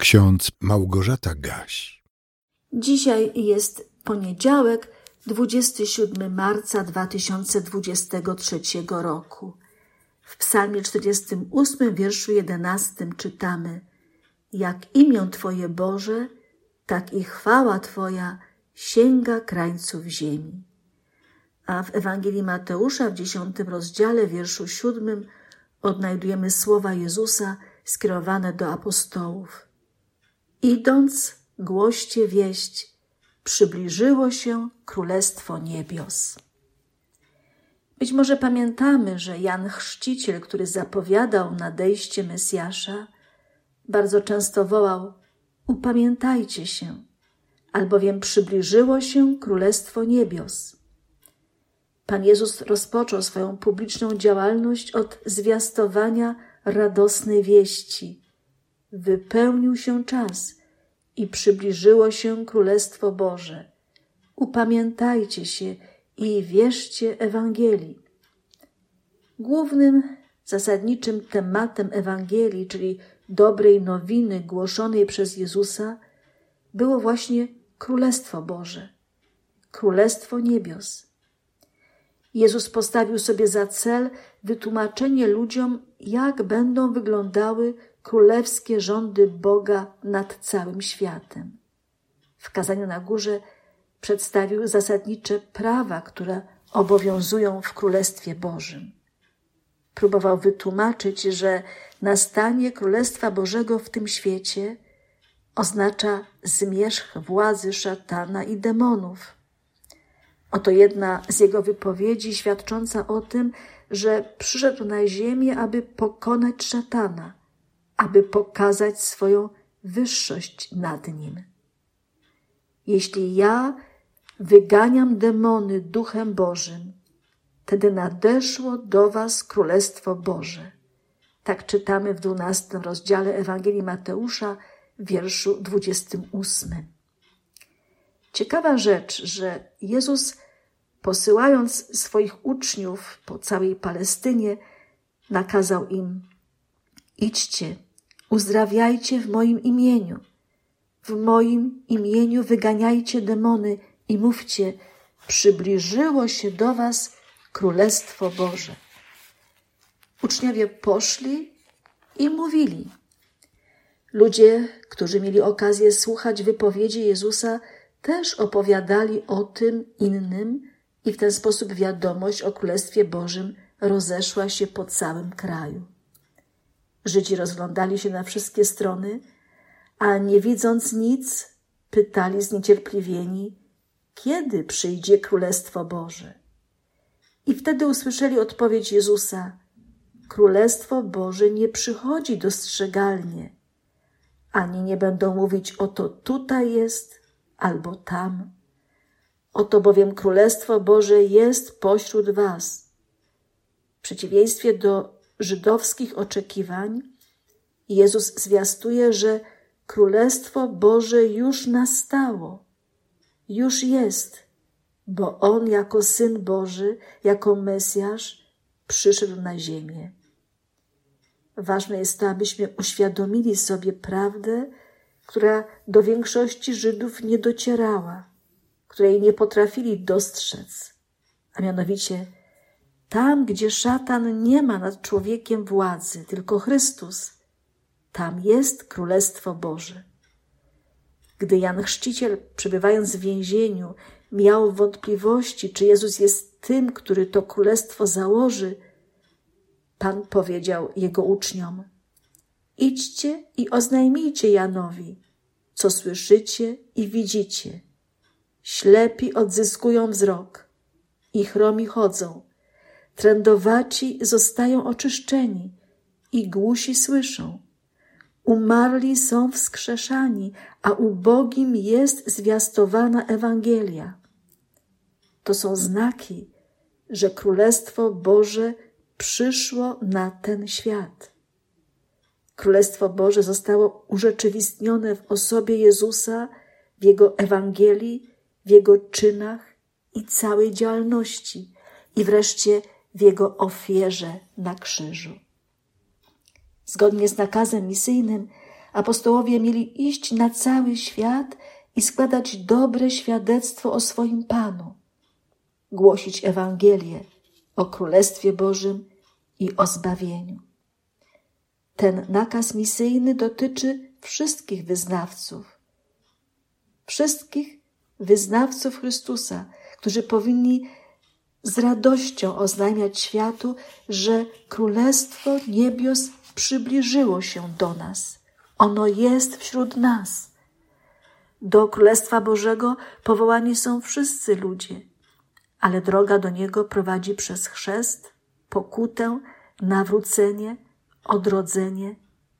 ksiądz Małgorzata Gaś. Dzisiaj jest poniedziałek, 27 marca 2023 roku. W psalmie 48, wierszu 11 czytamy Jak imię Twoje Boże, tak i chwała Twoja sięga krańców ziemi. A w Ewangelii Mateusza w dziesiątym rozdziale, wierszu siódmym, odnajdujemy słowa Jezusa skierowane do apostołów. Idąc, głoście wieść, przybliżyło się Królestwo Niebios. Być może pamiętamy, że Jan Chrzciciel, który zapowiadał nadejście Mesjasza, bardzo często wołał: Upamiętajcie się, albowiem przybliżyło się Królestwo Niebios. Pan Jezus rozpoczął swoją publiczną działalność od zwiastowania radosnej wieści. Wypełnił się czas i przybliżyło się Królestwo Boże. Upamiętajcie się i wierzcie Ewangelii. Głównym, zasadniczym tematem Ewangelii, czyli dobrej nowiny głoszonej przez Jezusa, było właśnie Królestwo Boże, Królestwo Niebios. Jezus postawił sobie za cel wytłumaczenie ludziom, jak będą wyglądały królewskie rządy Boga nad całym światem. W kazaniu na górze przedstawił zasadnicze prawa, które obowiązują w Królestwie Bożym. Próbował wytłumaczyć, że nastanie Królestwa Bożego w tym świecie oznacza zmierzch władzy szatana i demonów. Oto jedna z jego wypowiedzi świadcząca o tym, że przyszedł na ziemię, aby pokonać szatana, aby pokazać swoją wyższość nad nim. Jeśli ja wyganiam demony duchem Bożym, wtedy nadeszło do was Królestwo Boże. Tak czytamy w dwunastym rozdziale Ewangelii Mateusza, wierszu dwudziestym ósmym. Ciekawa rzecz, że Jezus, posyłając swoich uczniów po całej Palestynie, nakazał im: idźcie, uzdrawiajcie w moim imieniu. W moim imieniu wyganiajcie demony i mówcie: przybliżyło się do was Królestwo Boże. Uczniowie poszli i mówili. Ludzie, którzy mieli okazję słuchać wypowiedzi Jezusa, też opowiadali o tym innym i w ten sposób wiadomość o Królestwie Bożym rozeszła się po całym kraju. Żydzi rozglądali się na wszystkie strony, a nie widząc nic, pytali zniecierpliwieni, kiedy przyjdzie Królestwo Boże. I wtedy usłyszeli odpowiedź Jezusa: Królestwo Boże nie przychodzi dostrzegalnie, ani nie będą mówić: Oto tutaj jest, albo tam. Oto bowiem Królestwo Boże jest pośród Was. W przeciwieństwie do żydowskich oczekiwań, Jezus zwiastuje, że Królestwo Boże już nastało, już jest, bo On jako Syn Boży, jako Mesjasz przyszedł na ziemię. Ważne jest to, abyśmy uświadomili sobie prawdę, która do większości Żydów nie docierała, której nie potrafili dostrzec, a mianowicie tam, gdzie szatan nie ma nad człowiekiem władzy, tylko Chrystus, tam jest Królestwo Boże. Gdy Jan Chrzciciel, przebywając w więzieniu, miał wątpliwości, czy Jezus jest tym, który to królestwo założy, Pan powiedział jego uczniom: Idźcie i oznajmijcie Janowi, co słyszycie i widzicie. Ślepi odzyskują wzrok i chromi chodzą, trędowaci zostają oczyszczeni i głusi słyszą. Umarli są wskrzeszani, a ubogim jest zwiastowana Ewangelia. To są znaki, że Królestwo Boże przyszło na ten świat. Królestwo Boże zostało urzeczywistnione w osobie Jezusa, w Jego Ewangelii, w Jego czynach i całej działalności, i wreszcie w Jego ofierze na krzyżu. Zgodnie z nakazem misyjnym apostołowie mieli iść na cały świat i składać dobre świadectwo o swoim Panu, głosić Ewangelię o Królestwie Bożym i o zbawieniu. Ten nakaz misyjny dotyczy wszystkich wyznawców, wszystkich wyznawców Chrystusa, którzy powinni z radością oznajmiać światu, że Królestwo Niebios przybliżyło się do nas. Ono jest wśród nas. Do Królestwa Bożego powołani są wszyscy ludzie, ale droga do niego prowadzi przez chrzest, pokutę, nawrócenie, odrodzenie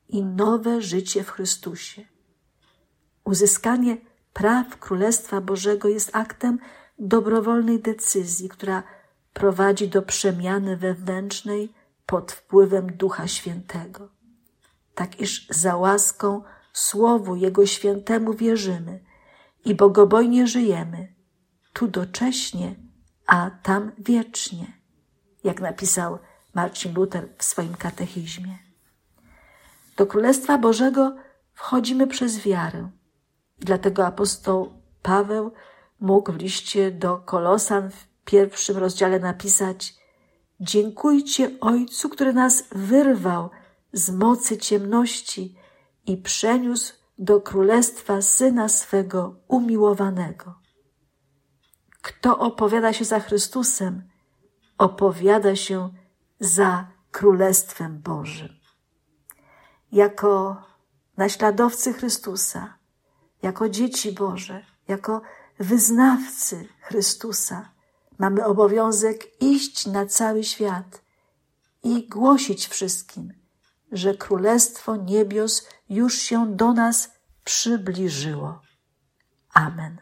i nowe życie w Chrystusie. Uzyskanie praw Królestwa Bożego jest aktem dobrowolnej decyzji, która prowadzi do przemiany wewnętrznej pod wpływem Ducha Świętego. Tak iż za łaską Słowu Jego Świętemu wierzymy i bogobojnie żyjemy, tu docześnie, a tam wiecznie, jak napisał Marcin Luther w swoim katechizmie. Do Królestwa Bożego wchodzimy przez wiarę. Dlatego apostoł Paweł mógł w liście do Kolosan w pierwszym rozdziale napisać: Dziękujcie Ojcu, który nas wyrwał z mocy ciemności i przeniósł do królestwa syna swego umiłowanego. Kto opowiada się za Chrystusem, opowiada się za Królestwem Bożym. Jako naśladowcy Chrystusa, jako dzieci Boże, jako wyznawcy Chrystusa, mamy obowiązek iść na cały świat i głosić wszystkim, że Królestwo Niebios już się do nas przybliżyło. Amen.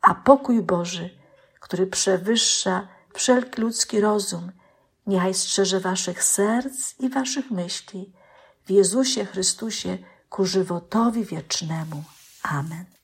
A pokój Boży, który przewyższa wszelki ludzki rozum, niechaj strzeże waszych serc i waszych myśli w Jezusie Chrystusie ku żywotowi wiecznemu. Amen.